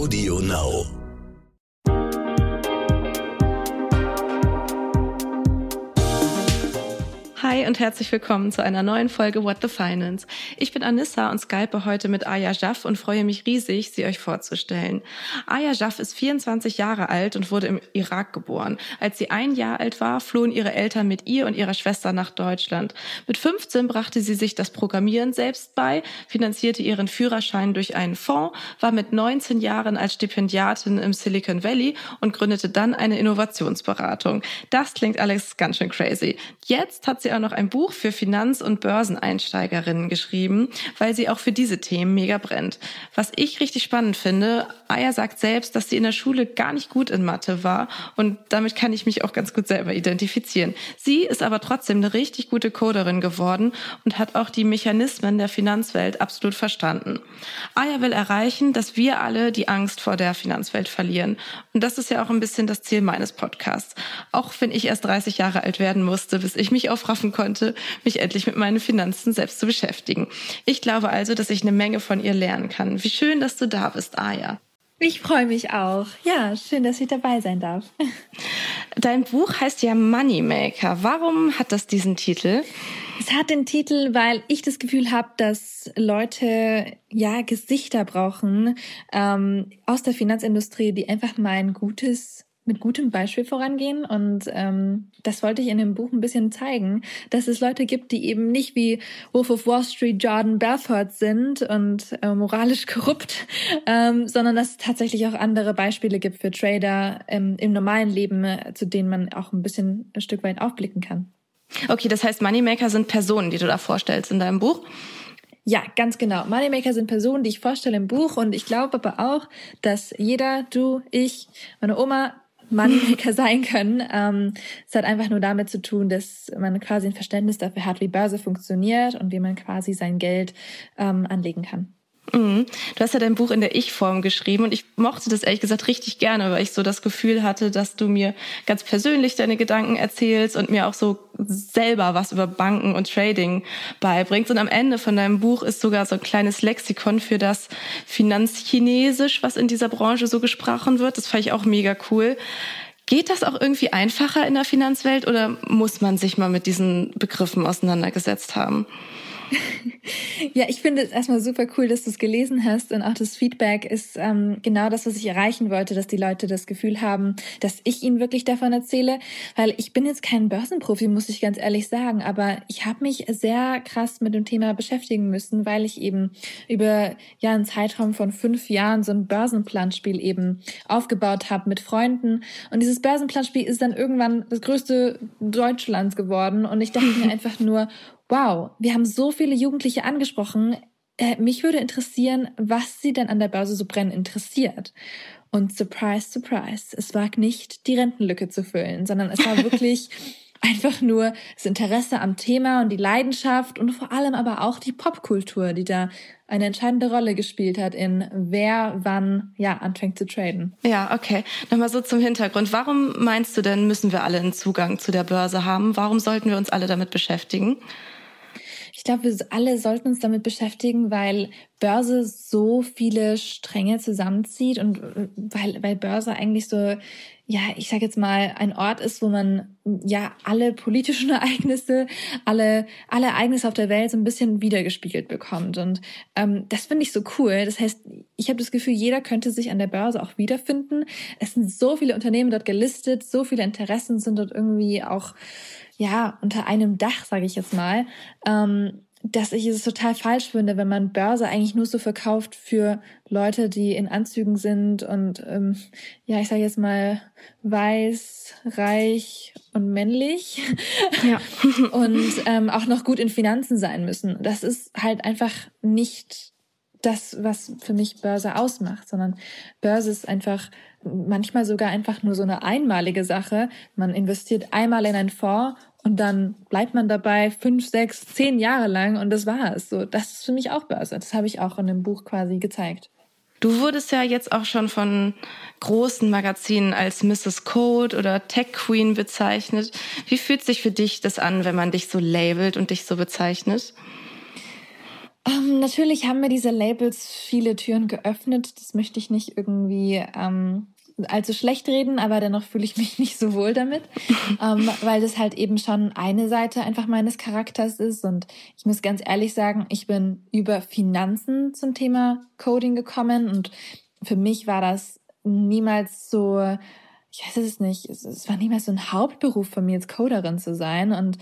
Audio Now. Hi und herzlich willkommen zu einer neuen Folge What the Finance. Ich bin Anissa und skype heute mit Aya Jaff und freue mich riesig, sie euch vorzustellen. Aya Jaff ist 24 Jahre alt und wurde im Irak geboren. Als sie ein Jahr alt war, flohen ihre Eltern mit ihr und ihrer Schwester nach Deutschland. Mit 15 brachte sie sich das Programmieren selbst bei, finanzierte ihren Führerschein durch einen Fonds, war mit 19 Jahren als Stipendiatin im Silicon Valley und gründete dann eine Innovationsberatung. Das klingt alles ganz schön crazy. Jetzt hat sie auch noch ein Buch für Finanz- und Börseneinsteigerinnen geschrieben, weil sie auch für diese Themen mega brennt. Was ich richtig spannend finde, Aya sagt selbst, dass sie in der Schule gar nicht gut in Mathe war und damit kann ich mich auch ganz gut selber identifizieren. Sie ist aber trotzdem eine richtig gute Coderin geworden und hat auch die Mechanismen der Finanzwelt absolut verstanden. Aya will erreichen, dass wir alle die Angst vor der Finanzwelt verlieren. Und das ist ja auch ein bisschen das Ziel meines Podcasts. Auch wenn ich erst 30 Jahre alt werden musste, bis ich mich aufraffen konnte, mich endlich mit meinen Finanzen selbst zu beschäftigen. Ich glaube also, dass ich eine Menge von ihr lernen kann. Wie schön, dass du da bist, Aya. Ich freue mich auch. Ja, schön, dass ich dabei sein darf. Dein Buch heißt ja Moneymaker. Warum hat das diesen Titel? Es hat den Titel, weil ich das Gefühl habe, dass Leute ja Gesichter brauchen ähm, aus der Finanzindustrie, die einfach mal ein gutes mit gutem Beispiel vorangehen. Und ähm, das wollte ich in dem Buch ein bisschen zeigen, dass es Leute gibt, die eben nicht wie Wolf of Wall Street Jordan Belfort sind und äh, moralisch korrupt, ähm, sondern dass es tatsächlich auch andere Beispiele gibt für Trader ähm, im normalen Leben, äh, zu denen man auch ein bisschen ein Stück weit aufblicken kann. Okay, das heißt, Moneymaker sind Personen, die du da vorstellst in deinem Buch. Ja, ganz genau. Moneymaker sind Personen, die ich vorstelle im Buch und ich glaube aber auch, dass jeder, du, ich, meine Oma, Moneymaker sein können. Ähm, es hat einfach nur damit zu tun, dass man quasi ein Verständnis dafür hat, wie Börse funktioniert und wie man quasi sein Geld ähm, anlegen kann. Mhm. Du hast ja dein Buch in der Ich-Form geschrieben und ich mochte das ehrlich gesagt richtig gerne, weil ich so das Gefühl hatte, dass du mir ganz persönlich deine Gedanken erzählst und mir auch so selber was über Banken und Trading beibringst. Und am Ende von deinem Buch ist sogar so ein kleines Lexikon für das Finanzchinesisch, was in dieser Branche so gesprochen wird. Das fand ich auch mega cool. Geht das auch irgendwie einfacher in der Finanzwelt oder muss man sich mal mit diesen Begriffen auseinandergesetzt haben? Ja, ich finde es erstmal super cool, dass du es gelesen hast und auch das Feedback ist ähm, genau das, was ich erreichen wollte, dass die Leute das Gefühl haben, dass ich ihnen wirklich davon erzähle, weil ich bin jetzt kein Börsenprofi, muss ich ganz ehrlich sagen, aber ich habe mich sehr krass mit dem Thema beschäftigen müssen, weil ich eben über ja einen Zeitraum von fünf Jahren so ein Börsenplanspiel eben aufgebaut habe mit Freunden. Und dieses Börsenplanspiel ist dann irgendwann das größte Deutschlands geworden. Und ich dachte mir einfach nur wow, wir haben so viele Jugendliche angesprochen. Äh, mich würde interessieren, was sie denn an der Börse so brennend interessiert. Und surprise, surprise, es war nicht die Rentenlücke zu füllen, sondern es war wirklich einfach nur das Interesse am Thema und die Leidenschaft und vor allem aber auch die Popkultur, die da eine entscheidende Rolle gespielt hat in wer wann ja anfängt zu traden. Ja, okay. Nochmal so zum Hintergrund. Warum meinst du denn, müssen wir alle einen Zugang zu der Börse haben? Warum sollten wir uns alle damit beschäftigen? Ich glaube, wir alle sollten uns damit beschäftigen, weil Börse so viele Stränge zusammenzieht und äh, weil, weil Börse eigentlich so, ja, ich sage jetzt mal, ein Ort ist, wo man ja alle politischen Ereignisse, alle, alle Ereignisse auf der Welt so ein bisschen wiedergespiegelt bekommt. Und ähm, das finde ich so cool. Das heißt, ich habe das Gefühl, jeder könnte sich an der Börse auch wiederfinden. Es sind so viele Unternehmen dort gelistet, so viele Interessen sind dort irgendwie auch ja, unter einem Dach, sage ich jetzt mal, ähm, dass ich es total falsch finde, wenn man Börse eigentlich nur so verkauft für Leute, die in Anzügen sind und ähm, ja, ich sage jetzt mal weiß, reich und männlich ja. und ähm, auch noch gut in Finanzen sein müssen. Das ist halt einfach nicht das, was für mich Börse ausmacht, sondern Börse ist einfach manchmal sogar einfach nur so eine einmalige Sache. Man investiert einmal in einen Fonds und dann bleibt man dabei fünf, sechs, zehn Jahre lang und das war es. So, das ist für mich auch Börse. Das habe ich auch in dem Buch quasi gezeigt. Du wurdest ja jetzt auch schon von großen Magazinen als Mrs. Code oder Tech Queen bezeichnet. Wie fühlt sich für dich das an, wenn man dich so labelt und dich so bezeichnet? Um, ähm, natürlich haben mir diese Labels viele Türen geöffnet. Das möchte ich nicht irgendwie ähm, allzu schlecht reden, aber dennoch fühle ich mich nicht so wohl damit, ähm, weil das halt eben schon eine Seite einfach meines Charakters ist. Und ich muss ganz ehrlich sagen, ich bin über Finanzen zum Thema Coding gekommen und für mich war das niemals so ich weiß es nicht, es, war niemals so ein Hauptberuf von mir, als Coderin zu sein. Und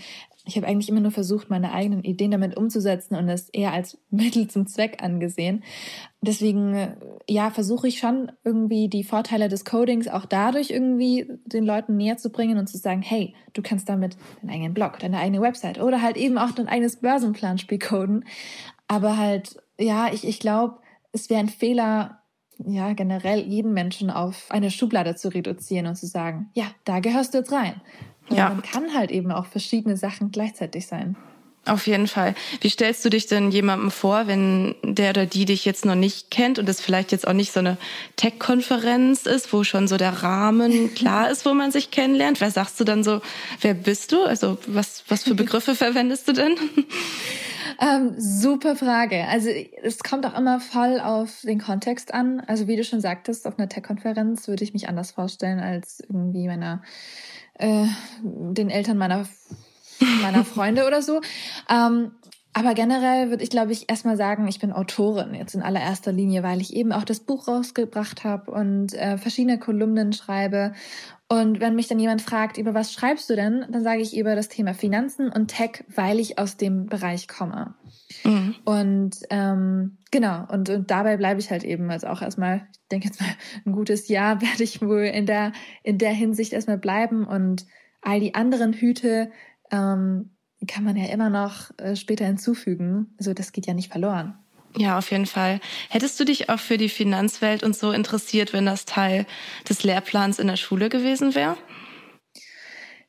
ich habe eigentlich immer nur versucht, meine eigenen Ideen damit umzusetzen und es eher als Mittel zum Zweck angesehen. Deswegen, ja, versuche ich schon irgendwie die Vorteile des Codings auch dadurch irgendwie den Leuten näher zu bringen und zu sagen, hey, du kannst damit deinen eigenen Blog, deine eigene Website oder halt eben auch dein eigenes Börsenplanspiel coden. Aber halt, ja, ich, ich glaube, es wäre ein Fehler, ja, generell jeden Menschen auf eine Schublade zu reduzieren und zu sagen, ja, da gehörst du jetzt rein. Ja. Man kann halt eben auch verschiedene Sachen gleichzeitig sein. Auf jeden Fall. Wie stellst du dich denn jemandem vor, wenn der oder die dich jetzt noch nicht kennt und es vielleicht jetzt auch nicht so eine Tech-Konferenz ist, wo schon so der Rahmen klar ist, wo man sich kennenlernt? Wer sagst du dann so, wer bist du? Also was, was für Begriffe verwendest du denn? Ähm, super Frage. Also es kommt auch immer voll auf den Kontext an. Also wie du schon sagtest, auf einer Tech-Konferenz würde ich mich anders vorstellen als irgendwie meiner äh, den Eltern meiner meiner Freunde oder so. Ähm, aber generell würde ich, glaube ich, erstmal sagen, ich bin Autorin jetzt in allererster Linie, weil ich eben auch das Buch rausgebracht habe und äh, verschiedene Kolumnen schreibe. Und wenn mich dann jemand fragt, über was schreibst du denn, dann sage ich über das Thema Finanzen und Tech, weil ich aus dem Bereich komme. Mhm. Und ähm, genau, und, und dabei bleibe ich halt eben, also auch erstmal, ich denke jetzt mal, ein gutes Jahr werde ich wohl in der, in der Hinsicht erstmal bleiben und all die anderen Hüte, ähm, kann man ja immer noch äh, später hinzufügen. Also das geht ja nicht verloren. Ja, auf jeden Fall. Hättest du dich auch für die Finanzwelt und so interessiert, wenn das Teil des Lehrplans in der Schule gewesen wäre?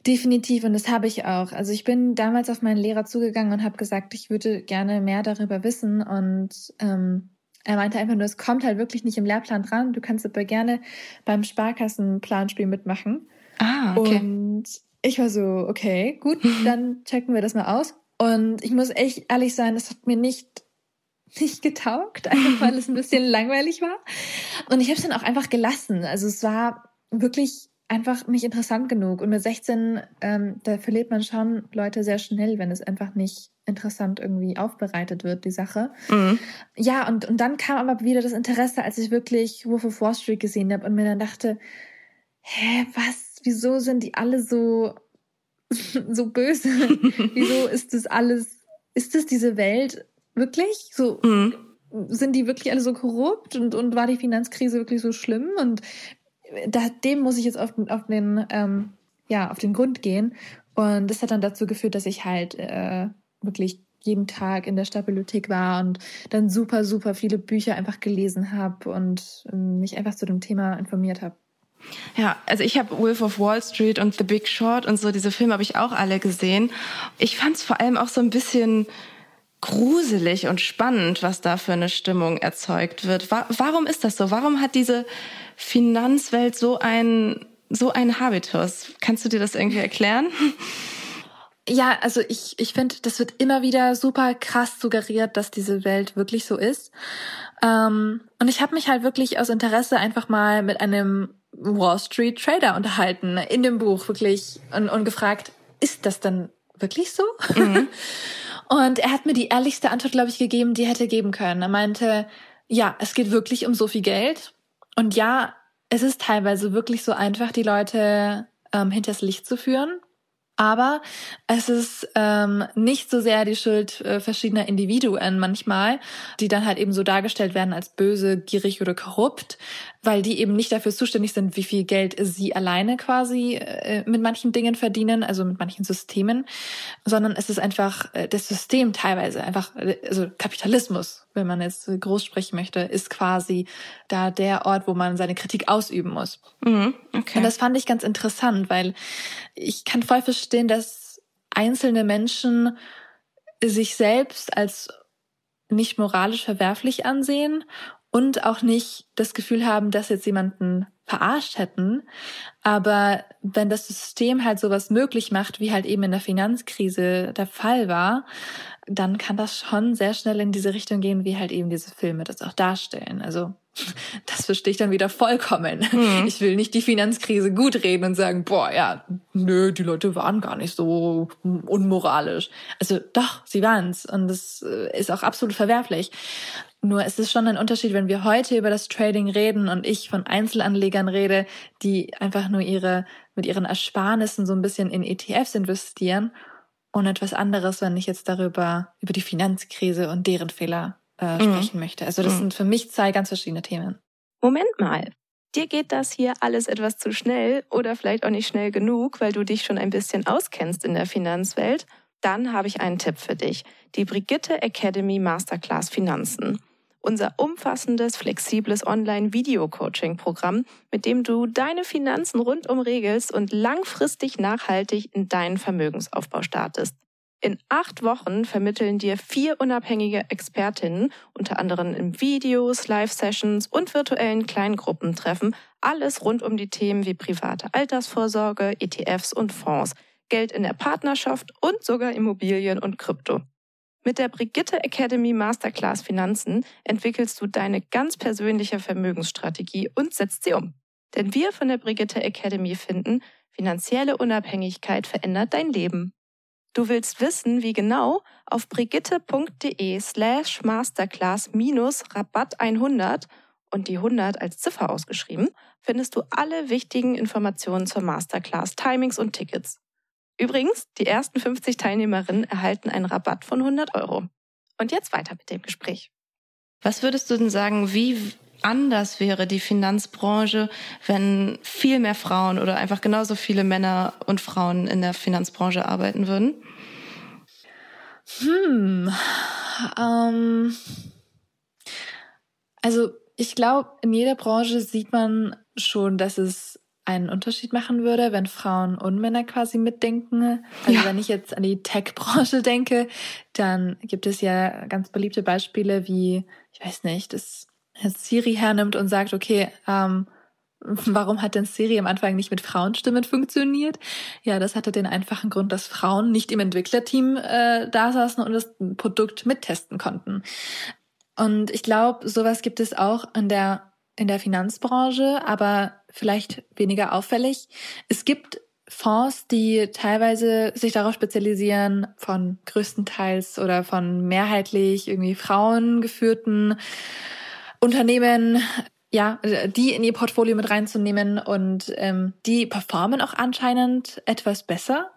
Definitiv und das habe ich auch. Also ich bin damals auf meinen Lehrer zugegangen und habe gesagt, ich würde gerne mehr darüber wissen und ähm, er meinte einfach nur, es kommt halt wirklich nicht im Lehrplan dran. Du kannst aber gerne beim Sparkassenplanspiel mitmachen. Ah, okay. Und ich war so, okay, gut, dann checken wir das mal aus. Und ich muss echt ehrlich sein, das hat mir nicht nicht getaugt, einfach weil es ein bisschen langweilig war. Und ich habe es dann auch einfach gelassen. Also es war wirklich einfach nicht interessant genug. Und mit 16, ähm, da verliert man schon Leute sehr schnell, wenn es einfach nicht interessant irgendwie aufbereitet wird, die Sache. Mhm. Ja, und, und dann kam aber wieder das Interesse, als ich wirklich Wolf of Wall Street gesehen habe und mir dann dachte, hä, was, wieso sind die alle so, so böse? wieso ist das alles, ist das diese Welt? Wirklich? So, mhm. sind die wirklich alle so korrupt und, und war die Finanzkrise wirklich so schlimm? Und da, dem muss ich jetzt auf, auf den, ähm, ja, auf den Grund gehen. Und das hat dann dazu geführt, dass ich halt äh, wirklich jeden Tag in der Stadtbibliothek war und dann super, super viele Bücher einfach gelesen habe und ähm, mich einfach zu dem Thema informiert habe. Ja, also ich habe Wolf of Wall Street und The Big Short und so, diese Filme habe ich auch alle gesehen. Ich fand es vor allem auch so ein bisschen gruselig und spannend, was da für eine Stimmung erzeugt wird. Warum ist das so? Warum hat diese Finanzwelt so ein so ein Habitus? Kannst du dir das irgendwie erklären? Ja, also ich, ich finde, das wird immer wieder super krass suggeriert, dass diese Welt wirklich so ist. Ähm, und ich habe mich halt wirklich aus Interesse einfach mal mit einem Wall Street Trader unterhalten in dem Buch wirklich und, und gefragt, ist das dann wirklich so? Mhm. Und er hat mir die ehrlichste Antwort, glaube ich, gegeben, die er hätte geben können. Er meinte, ja, es geht wirklich um so viel Geld. Und ja, es ist teilweise wirklich so einfach, die Leute ähm, hinters Licht zu führen. Aber es ist ähm, nicht so sehr die Schuld äh, verschiedener Individuen manchmal, die dann halt eben so dargestellt werden als böse, gierig oder korrupt, weil die eben nicht dafür zuständig sind, wie viel Geld sie alleine quasi äh, mit manchen Dingen verdienen, also mit manchen Systemen, sondern es ist einfach äh, das System teilweise, einfach, äh, also Kapitalismus, wenn man jetzt groß sprechen möchte, ist quasi da der Ort, wo man seine Kritik ausüben muss. Mhm, okay. Und das fand ich ganz interessant, weil ich kann voll verstehen, dass einzelne Menschen sich selbst als nicht moralisch verwerflich ansehen und auch nicht das Gefühl haben, dass jetzt jemanden verarscht hätten. Aber wenn das System halt sowas möglich macht, wie halt eben in der Finanzkrise der Fall war, dann kann das schon sehr schnell in diese Richtung gehen, wie halt eben diese Filme das auch darstellen. Also das verstehe ich dann wieder vollkommen. Mhm. Ich will nicht die Finanzkrise gut reden und sagen, boah, ja, nö, die Leute waren gar nicht so unmoralisch. Also doch, sie waren's und das äh, ist auch absolut verwerflich. Nur es ist schon ein Unterschied, wenn wir heute über das Trading reden und ich von Einzelanlegern rede, die einfach nur ihre, mit ihren Ersparnissen so ein bisschen in ETFs investieren und etwas anderes, wenn ich jetzt darüber, über die Finanzkrise und deren Fehler äh, mhm. sprechen möchte. Also das mhm. sind für mich zwei ganz verschiedene Themen. Moment mal. Dir geht das hier alles etwas zu schnell oder vielleicht auch nicht schnell genug, weil du dich schon ein bisschen auskennst in der Finanzwelt. Dann habe ich einen Tipp für dich. Die Brigitte Academy Masterclass Finanzen unser umfassendes, flexibles Online-Video-Coaching-Programm, mit dem du deine Finanzen rundum regelst und langfristig nachhaltig in deinen Vermögensaufbau startest. In acht Wochen vermitteln dir vier unabhängige Expertinnen, unter anderem in Videos, Live-Sessions und virtuellen Kleingruppentreffen, alles rund um die Themen wie private Altersvorsorge, ETFs und Fonds, Geld in der Partnerschaft und sogar Immobilien und Krypto. Mit der Brigitte Academy Masterclass Finanzen entwickelst du deine ganz persönliche Vermögensstrategie und setzt sie um. Denn wir von der Brigitte Academy finden, finanzielle Unabhängigkeit verändert dein Leben. Du willst wissen, wie genau? Auf brigitte.de slash masterclass minus Rabatt 100 und die 100 als Ziffer ausgeschrieben, findest du alle wichtigen Informationen zur Masterclass, Timings und Tickets. Übrigens, die ersten 50 Teilnehmerinnen erhalten einen Rabatt von 100 Euro. Und jetzt weiter mit dem Gespräch. Was würdest du denn sagen, wie anders wäre die Finanzbranche, wenn viel mehr Frauen oder einfach genauso viele Männer und Frauen in der Finanzbranche arbeiten würden? Hm. Ähm, also ich glaube, in jeder Branche sieht man schon, dass es einen Unterschied machen würde, wenn Frauen und Männer quasi mitdenken. Also ja. wenn ich jetzt an die Tech-Branche denke, dann gibt es ja ganz beliebte Beispiele wie, ich weiß nicht, dass Siri hernimmt und sagt, okay, ähm, warum hat denn Siri am Anfang nicht mit Frauenstimmen funktioniert? Ja, das hatte den einfachen Grund, dass Frauen nicht im Entwicklerteam äh, da saßen und das Produkt mittesten konnten. Und ich glaube, sowas gibt es auch in der in der Finanzbranche, aber vielleicht weniger auffällig. Es gibt Fonds, die teilweise sich darauf spezialisieren, von größtenteils oder von mehrheitlich irgendwie Frauen geführten Unternehmen, ja, die in ihr Portfolio mit reinzunehmen und ähm, die performen auch anscheinend etwas besser.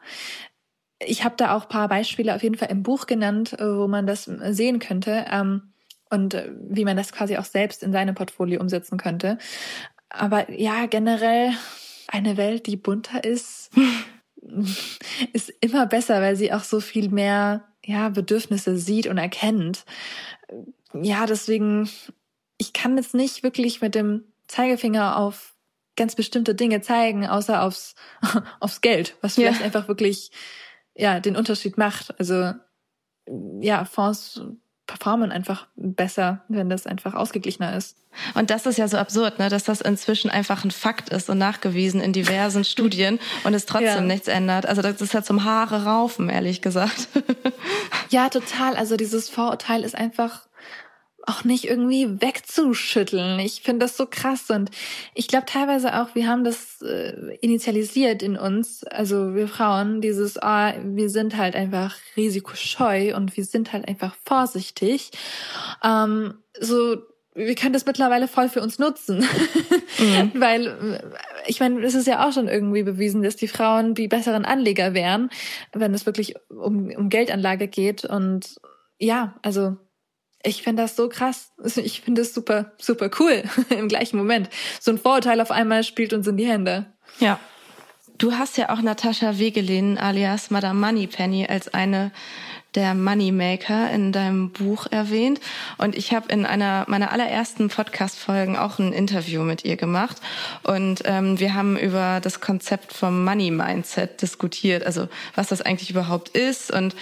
Ich habe da auch paar Beispiele auf jeden Fall im Buch genannt, wo man das sehen könnte. Ähm, und äh, wie man das quasi auch selbst in seinem Portfolio umsetzen könnte. Aber ja, generell eine Welt, die bunter ist, ist immer besser, weil sie auch so viel mehr ja, Bedürfnisse sieht und erkennt. Ja, deswegen, ich kann jetzt nicht wirklich mit dem Zeigefinger auf ganz bestimmte Dinge zeigen, außer aufs, aufs Geld, was vielleicht ja. einfach wirklich, ja, den Unterschied macht. Also, ja, Fonds performen einfach besser, wenn das einfach ausgeglichener ist. Und das ist ja so absurd, ne, dass das inzwischen einfach ein Fakt ist und nachgewiesen in diversen Studien und es trotzdem ja. nichts ändert. Also das ist ja zum Haare raufen, ehrlich gesagt. ja, total. Also dieses Vorurteil ist einfach auch nicht irgendwie wegzuschütteln. Ich finde das so krass und ich glaube teilweise auch, wir haben das äh, initialisiert in uns, also wir Frauen, dieses, ah, wir sind halt einfach risikoscheu und wir sind halt einfach vorsichtig. Ähm, so wir können das mittlerweile voll für uns nutzen. Mhm. Weil, äh, ich meine, es ist ja auch schon irgendwie bewiesen, dass die Frauen die besseren Anleger wären, wenn es wirklich um, um Geldanlage geht. Und ja, also ich finde das so krass. Ich finde es super, super cool im gleichen Moment. So ein Vorurteil auf einmal spielt uns in die Hände. Ja. Du hast ja auch Natascha Wegelin alias Madame Moneypenny als eine der Moneymaker in deinem Buch erwähnt. Und ich habe in einer meiner allerersten Podcast-Folgen auch ein Interview mit ihr gemacht. Und ähm, wir haben über das Konzept vom Money Mindset diskutiert, also was das eigentlich überhaupt ist und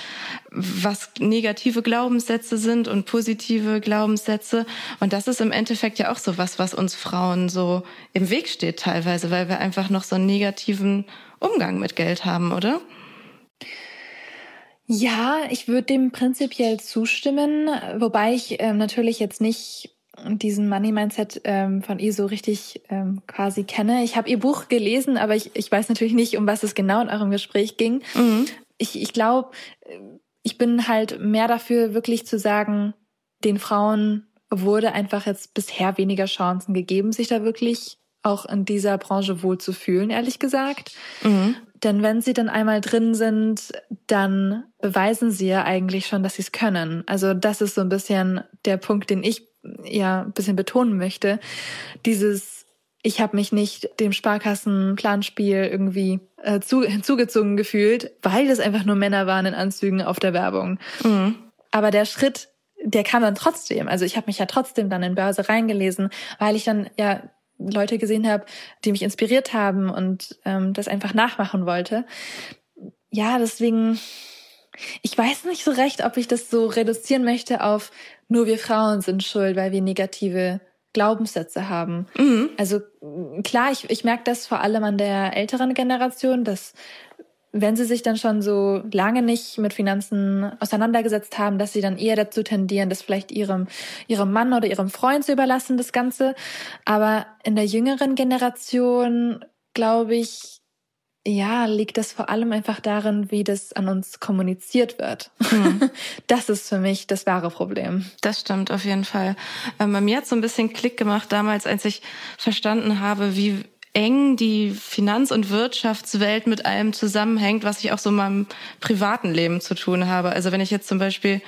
was negative Glaubenssätze sind und positive Glaubenssätze. Und das ist im Endeffekt ja auch so was, was uns Frauen so im Weg steht teilweise, weil wir einfach noch so einen negativen Umgang mit Geld haben, oder? Ja, ich würde dem prinzipiell zustimmen, wobei ich ähm, natürlich jetzt nicht diesen Money Mindset ähm, von ihr so richtig ähm, quasi kenne. Ich habe ihr Buch gelesen, aber ich, ich weiß natürlich nicht, um was es genau in eurem Gespräch ging. Mhm. Ich, ich glaube, ich bin halt mehr dafür, wirklich zu sagen, den Frauen wurde einfach jetzt bisher weniger Chancen gegeben, sich da wirklich auch in dieser Branche wohlzufühlen, ehrlich gesagt. Mhm. Denn wenn sie dann einmal drin sind, dann beweisen sie ja eigentlich schon, dass sie es können. Also das ist so ein bisschen der Punkt, den ich ja ein bisschen betonen möchte. Dieses, ich habe mich nicht dem Sparkassenplanspiel irgendwie äh, zu, hinzugezogen gefühlt, weil das einfach nur Männer waren in Anzügen auf der Werbung. Mhm. Aber der Schritt, der kam dann trotzdem. Also ich habe mich ja trotzdem dann in Börse reingelesen, weil ich dann ja Leute gesehen habe, die mich inspiriert haben und ähm, das einfach nachmachen wollte. Ja, deswegen, ich weiß nicht so recht, ob ich das so reduzieren möchte auf nur wir Frauen sind schuld, weil wir negative Glaubenssätze haben. Mhm. Also klar, ich, ich merke das vor allem an der älteren Generation, dass wenn sie sich dann schon so lange nicht mit Finanzen auseinandergesetzt haben, dass sie dann eher dazu tendieren, das vielleicht ihrem, ihrem Mann oder ihrem Freund zu überlassen, das Ganze. Aber in der jüngeren Generation, glaube ich, ja, liegt das vor allem einfach darin, wie das an uns kommuniziert wird. Mhm. Das ist für mich das wahre Problem. Das stimmt auf jeden Fall. Ähm, bei mir hat so ein bisschen Klick gemacht damals, als ich verstanden habe, wie eng die Finanz- und Wirtschaftswelt mit allem zusammenhängt, was ich auch so in meinem privaten Leben zu tun habe. Also wenn ich jetzt zum Beispiel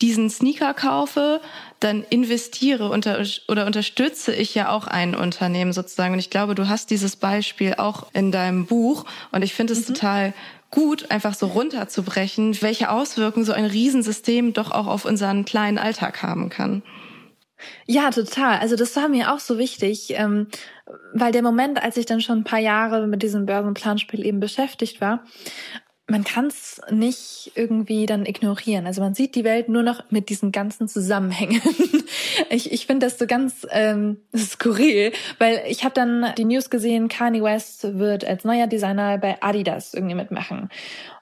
diesen Sneaker kaufe, dann investiere unter, oder unterstütze ich ja auch ein Unternehmen sozusagen. Und ich glaube, du hast dieses Beispiel auch in deinem Buch. Und ich finde es mhm. total gut, einfach so runterzubrechen, welche Auswirkungen so ein Riesensystem doch auch auf unseren kleinen Alltag haben kann. Ja, total. Also das war mir auch so wichtig, ähm, weil der Moment, als ich dann schon ein paar Jahre mit diesem Börsenplanspiel eben beschäftigt war, man kann es nicht irgendwie dann ignorieren. Also man sieht die Welt nur noch mit diesen ganzen Zusammenhängen. ich ich finde das so ganz ähm, skurril, weil ich habe dann die News gesehen, Kanye West wird als neuer Designer bei Adidas irgendwie mitmachen.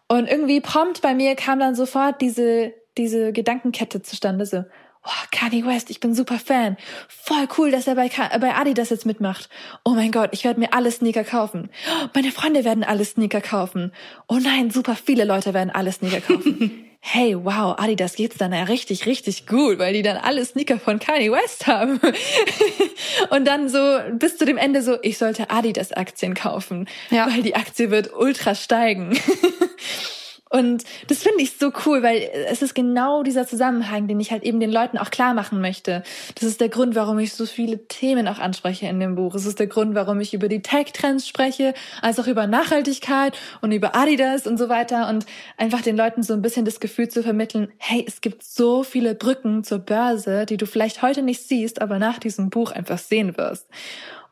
Und irgendwie prompt bei mir kam dann sofort diese diese Gedankenkette zustande, so, oh, Kanye West, ich bin super Fan. Voll cool, dass er bei, bei Adidas jetzt mitmacht. Oh mein Gott, ich werde mir alle Sneaker kaufen. Meine Freunde werden alle Sneaker kaufen. Oh nein, super viele Leute werden alle Sneaker kaufen. hey, wow, Adidas geht's dann ja richtig, richtig gut, weil die dann alle Sneaker von Kanye West haben. und dann so bis zu dem Ende so, ich sollte Adidas Aktien kaufen, ja. weil die Aktie wird ultra steigen. Und das finde ich so cool, weil es ist genau dieser Zusammenhang, den ich halt eben den Leuten auch klar machen möchte. Das ist der Grund, warum ich so viele Themen auch anspreche in dem Buch. Es ist der Grund, warum ich über die Tech-Trends spreche, als auch über Nachhaltigkeit und über Adidas und so weiter und einfach den Leuten so ein bisschen das Gefühl zu vermitteln, hey, es gibt so viele Brücken zur Börse, die du vielleicht heute nicht siehst, aber nach diesem Buch einfach sehen wirst.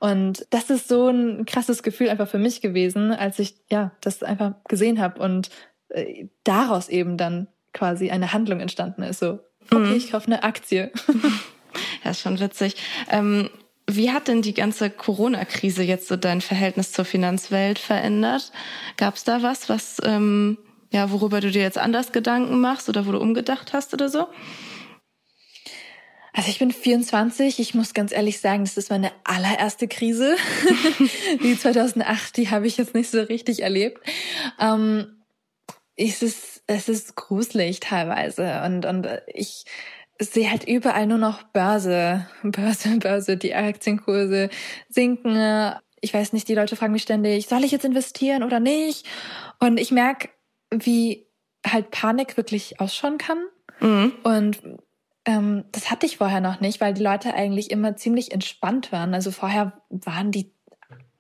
Und das ist so ein krasses Gefühl einfach für mich gewesen, als ich ja das einfach gesehen habe und äh, daraus eben dann quasi eine Handlung entstanden ist. So, okay, mhm. ich kaufe eine Aktie. ja, ist schon witzig. Ähm, wie hat denn die ganze Corona-Krise jetzt so dein Verhältnis zur Finanzwelt verändert? Gab es da was, was ähm, ja, worüber du dir jetzt anders Gedanken machst oder wo du umgedacht hast oder so? Also ich bin 24. Ich muss ganz ehrlich sagen, das ist meine allererste Krise. die 2008, die habe ich jetzt nicht so richtig erlebt. Ähm, es ist, es ist gruselig teilweise und, und ich sehe halt überall nur noch Börse, Börse, Börse, die Aktienkurse sinken. Ich weiß nicht, die Leute fragen mich ständig, soll ich jetzt investieren oder nicht? Und ich merke, wie halt Panik wirklich ausschauen kann. Mhm. Und ähm, das hatte ich vorher noch nicht, weil die Leute eigentlich immer ziemlich entspannt waren. Also vorher waren die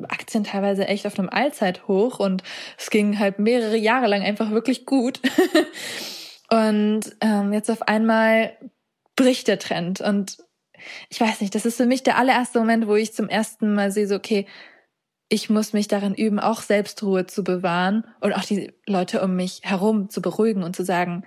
Aktien teilweise echt auf einem Allzeithoch und es ging halt mehrere Jahre lang einfach wirklich gut. Und ähm, jetzt auf einmal bricht der Trend. Und ich weiß nicht, das ist für mich der allererste Moment, wo ich zum ersten Mal sehe, so, okay, ich muss mich darin üben, auch Selbstruhe zu bewahren und auch die Leute um mich herum zu beruhigen und zu sagen,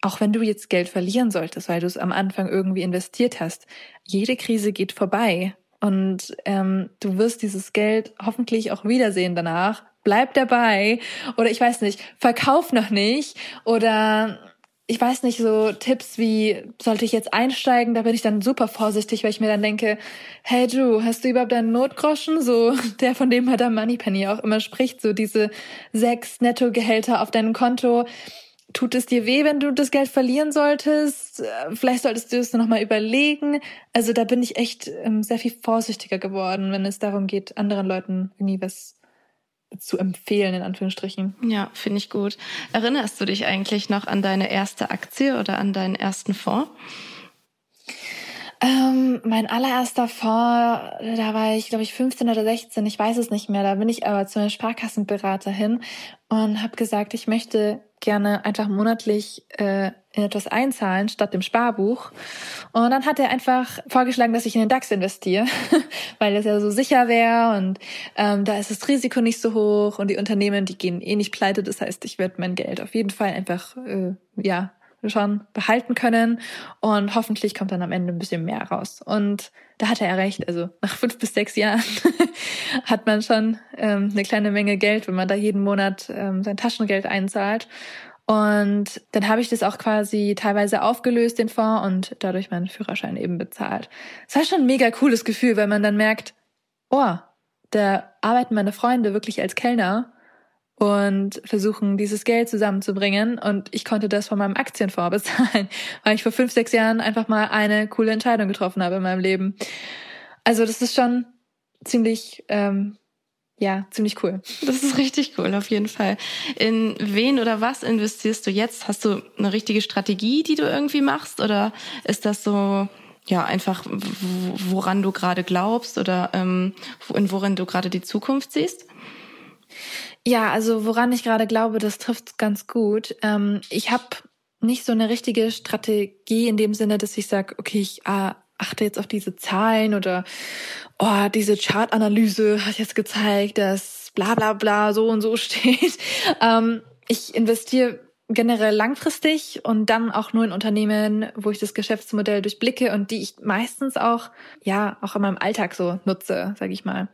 auch wenn du jetzt Geld verlieren solltest, weil du es am Anfang irgendwie investiert hast, jede Krise geht vorbei und ähm, du wirst dieses Geld hoffentlich auch wiedersehen danach. Bleib dabei oder ich weiß nicht, verkauf noch nicht oder ich weiß nicht, so Tipps wie, sollte ich jetzt einsteigen? Da bin ich dann super vorsichtig, weil ich mir dann denke, hey du, hast du überhaupt einen Notgroschen? So, der von dem Madame Moneypenny auch immer spricht, so diese sechs Nettogehälter auf deinem Konto. Tut es dir weh, wenn du das Geld verlieren solltest? Vielleicht solltest du es nochmal überlegen. Also da bin ich echt ähm, sehr viel vorsichtiger geworden, wenn es darum geht, anderen Leuten irgendwie was zu empfehlen, in Anführungsstrichen. Ja, finde ich gut. Erinnerst du dich eigentlich noch an deine erste Aktie oder an deinen ersten Fonds? Ähm, mein allererster Fonds, da war ich, glaube ich, 15 oder 16, ich weiß es nicht mehr. Da bin ich aber zu einer Sparkassenberater hin und habe gesagt, ich möchte gerne einfach monatlich äh, in etwas einzahlen statt dem Sparbuch. Und dann hat er einfach vorgeschlagen, dass ich in den DAX investiere, weil das ja so sicher wäre und ähm, da ist das Risiko nicht so hoch und die Unternehmen, die gehen eh nicht pleite. Das heißt, ich werde mein Geld auf jeden Fall einfach äh, ja schon behalten können und hoffentlich kommt dann am Ende ein bisschen mehr raus. Und da hatte er recht. Also nach fünf bis sechs Jahren hat man schon ähm, eine kleine Menge Geld, wenn man da jeden Monat ähm, sein Taschengeld einzahlt. Und dann habe ich das auch quasi teilweise aufgelöst, den Fonds, und dadurch meinen Führerschein eben bezahlt. Es war schon ein mega cooles Gefühl, weil man dann merkt, oh, da arbeiten meine Freunde wirklich als Kellner und versuchen, dieses Geld zusammenzubringen. Und ich konnte das von meinem Aktienfonds bezahlen, weil ich vor fünf, sechs Jahren einfach mal eine coole Entscheidung getroffen habe in meinem Leben. Also das ist schon ziemlich, ähm, ja, ziemlich cool. Das ist richtig cool, auf jeden Fall. In wen oder was investierst du jetzt? Hast du eine richtige Strategie, die du irgendwie machst? Oder ist das so, ja, einfach, woran du gerade glaubst oder ähm, in worin du gerade die Zukunft siehst? Ja, also woran ich gerade glaube, das trifft ganz gut. Ähm, ich habe nicht so eine richtige Strategie in dem Sinne, dass ich sage, okay, ich äh, achte jetzt auf diese Zahlen oder oh, diese Chartanalyse hat jetzt gezeigt, dass bla bla bla so und so steht. Ähm, ich investiere generell langfristig und dann auch nur in Unternehmen, wo ich das Geschäftsmodell durchblicke und die ich meistens auch ja auch in meinem Alltag so nutze, sage ich mal.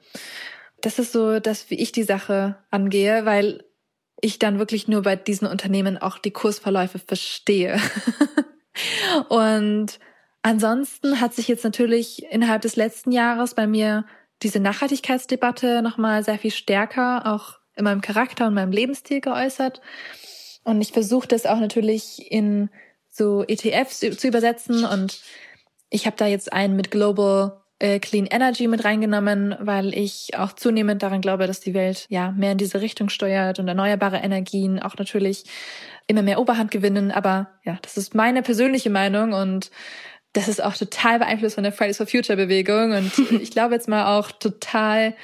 Das ist so das, wie ich die Sache angehe, weil ich dann wirklich nur bei diesen Unternehmen auch die Kursverläufe verstehe. und ansonsten hat sich jetzt natürlich innerhalb des letzten Jahres bei mir diese Nachhaltigkeitsdebatte nochmal sehr viel stärker auch in meinem Charakter und meinem Lebensstil geäußert. Und ich versuche das auch natürlich in so ETFs zu übersetzen. Und ich habe da jetzt einen mit Global äh, Clean Energy mit reingenommen, weil ich auch zunehmend daran glaube, dass die Welt ja mehr in diese Richtung steuert und erneuerbare Energien auch natürlich immer mehr Oberhand gewinnen. Aber ja, das ist meine persönliche Meinung und das ist auch total beeinflusst von der Fridays for Future Bewegung und ich glaube jetzt mal auch total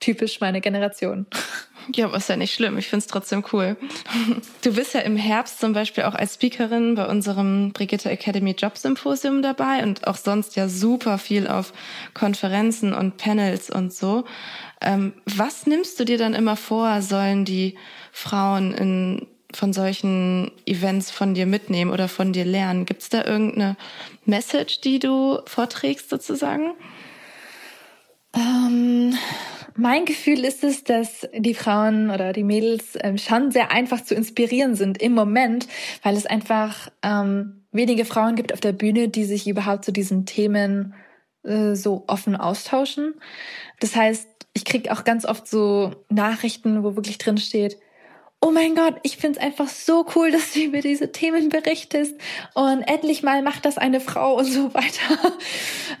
typisch meine Generation. Ja, aber ist ja nicht schlimm. Ich finde es trotzdem cool. Du bist ja im Herbst zum Beispiel auch als Speakerin bei unserem Brigitte Academy Job Symposium dabei und auch sonst ja super viel auf Konferenzen und Panels und so. Ähm, was nimmst du dir dann immer vor, sollen die Frauen in, von solchen Events von dir mitnehmen oder von dir lernen? Gibt es da irgendeine Message, die du vorträgst sozusagen? Ähm, mein Gefühl ist es, dass die Frauen oder die Mädels ähm, schon sehr einfach zu inspirieren sind im Moment, weil es einfach ähm, wenige Frauen gibt auf der Bühne, die sich überhaupt zu diesen Themen äh, so offen austauschen. Das heißt, ich kriege auch ganz oft so Nachrichten, wo wirklich drin steht, oh mein Gott, ich find's einfach so cool, dass du über diese Themen berichtest und endlich mal macht das eine Frau und so weiter.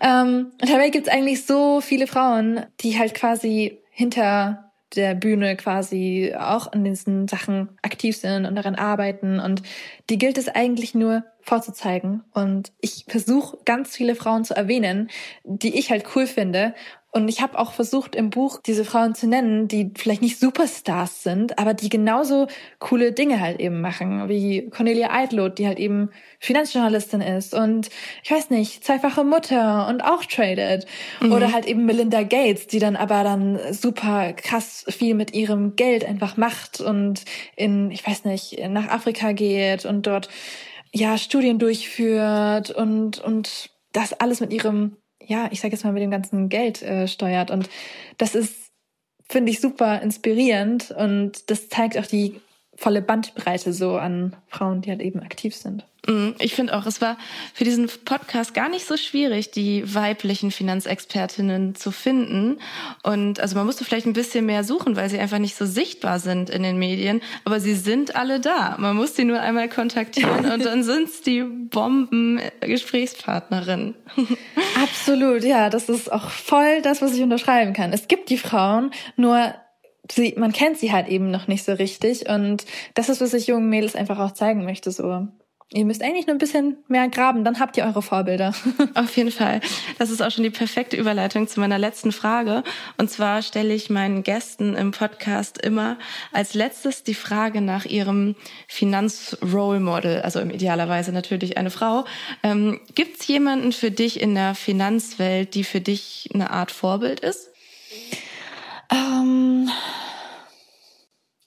ähm, dabei gibt's eigentlich so viele Frauen, die halt quasi hinter der Bühne quasi auch an diesen Sachen aktiv sind und daran arbeiten. Und die gilt es eigentlich nur vorzuzeigen. Und ich versuche ganz viele Frauen zu erwähnen, die ich halt cool finde. Und ich habe auch versucht, im Buch diese Frauen zu nennen, die vielleicht nicht Superstars sind, aber die genauso coole Dinge halt eben machen, wie Cornelia Eidloth, die halt eben Finanzjournalistin ist und ich weiß nicht, zweifache Mutter und auch tradet. Mhm. Oder halt eben Melinda Gates, die dann aber dann super krass viel mit ihrem Geld einfach macht und in, ich weiß nicht, nach Afrika geht und dort ja Studien durchführt und, und das alles mit ihrem ja, ich sage jetzt mal, mit dem ganzen Geld äh, steuert. Und das ist, finde ich, super inspirierend und das zeigt auch die volle Bandbreite so an Frauen, die halt eben aktiv sind. Mhm, ich finde auch, es war für diesen Podcast gar nicht so schwierig, die weiblichen Finanzexpertinnen zu finden. Und also man musste vielleicht ein bisschen mehr suchen, weil sie einfach nicht so sichtbar sind in den Medien. Aber sie sind alle da. Man muss sie nur einmal kontaktieren und dann sind's die Bomben-Gesprächspartnerin. Absolut, ja, das ist auch voll das, was ich unterschreiben kann. Es gibt die Frauen, nur sie, man kennt sie halt eben noch nicht so richtig. Und das ist, was ich jungen Mädels einfach auch zeigen möchte, so. Ihr müsst eigentlich nur ein bisschen mehr graben, dann habt ihr eure Vorbilder. Auf jeden Fall. Das ist auch schon die perfekte Überleitung zu meiner letzten Frage. Und zwar stelle ich meinen Gästen im Podcast immer als letztes die Frage nach ihrem Finanz-Role Model, also im idealerweise natürlich eine Frau. Ähm, Gibt es jemanden für dich in der Finanzwelt, die für dich eine Art Vorbild ist? Ähm,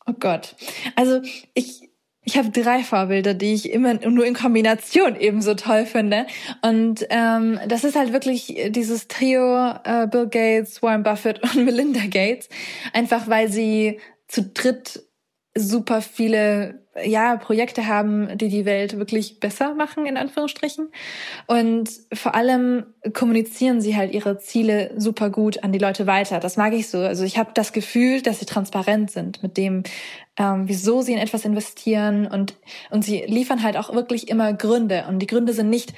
oh Gott. Also ich, ich habe drei Vorbilder, die ich immer nur in Kombination ebenso toll finde. Und ähm, das ist halt wirklich dieses Trio äh, Bill Gates, Warren Buffett und Melinda Gates. Einfach weil sie zu dritt super viele ja, Projekte haben, die die Welt wirklich besser machen, in Anführungsstrichen. Und vor allem kommunizieren sie halt ihre Ziele super gut an die Leute weiter. Das mag ich so. Also ich habe das Gefühl, dass sie transparent sind mit dem, ähm, wieso sie in etwas investieren und, und sie liefern halt auch wirklich immer Gründe. Und die Gründe sind nicht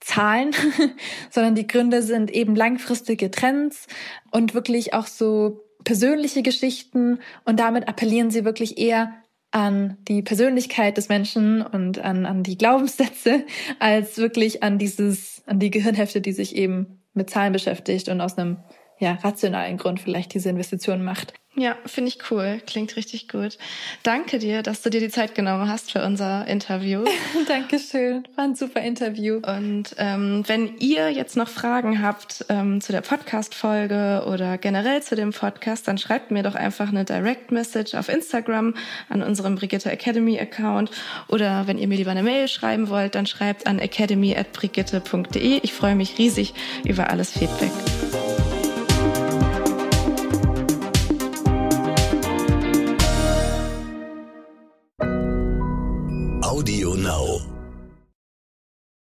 Zahlen, sondern die Gründe sind eben langfristige Trends und wirklich auch so persönliche Geschichten und damit appellieren sie wirklich eher an die Persönlichkeit des Menschen und an, an die Glaubenssätze, als wirklich an dieses, an die Gehirnhälfte, die sich eben mit Zahlen beschäftigt und aus einem ja, rationalen Grund vielleicht diese Investition macht. Ja, finde ich cool. Klingt richtig gut. Danke dir, dass du dir die Zeit genommen hast für unser Interview. Dankeschön. War ein super Interview. Und ähm, wenn ihr jetzt noch Fragen habt ähm, zu der Podcast-Folge oder generell zu dem Podcast, dann schreibt mir doch einfach eine Direct Message auf Instagram an unserem Brigitte Academy Account. Oder wenn ihr mir lieber eine Mail schreiben wollt, dann schreibt an academy.brigitte.de. Ich freue mich riesig über alles Feedback.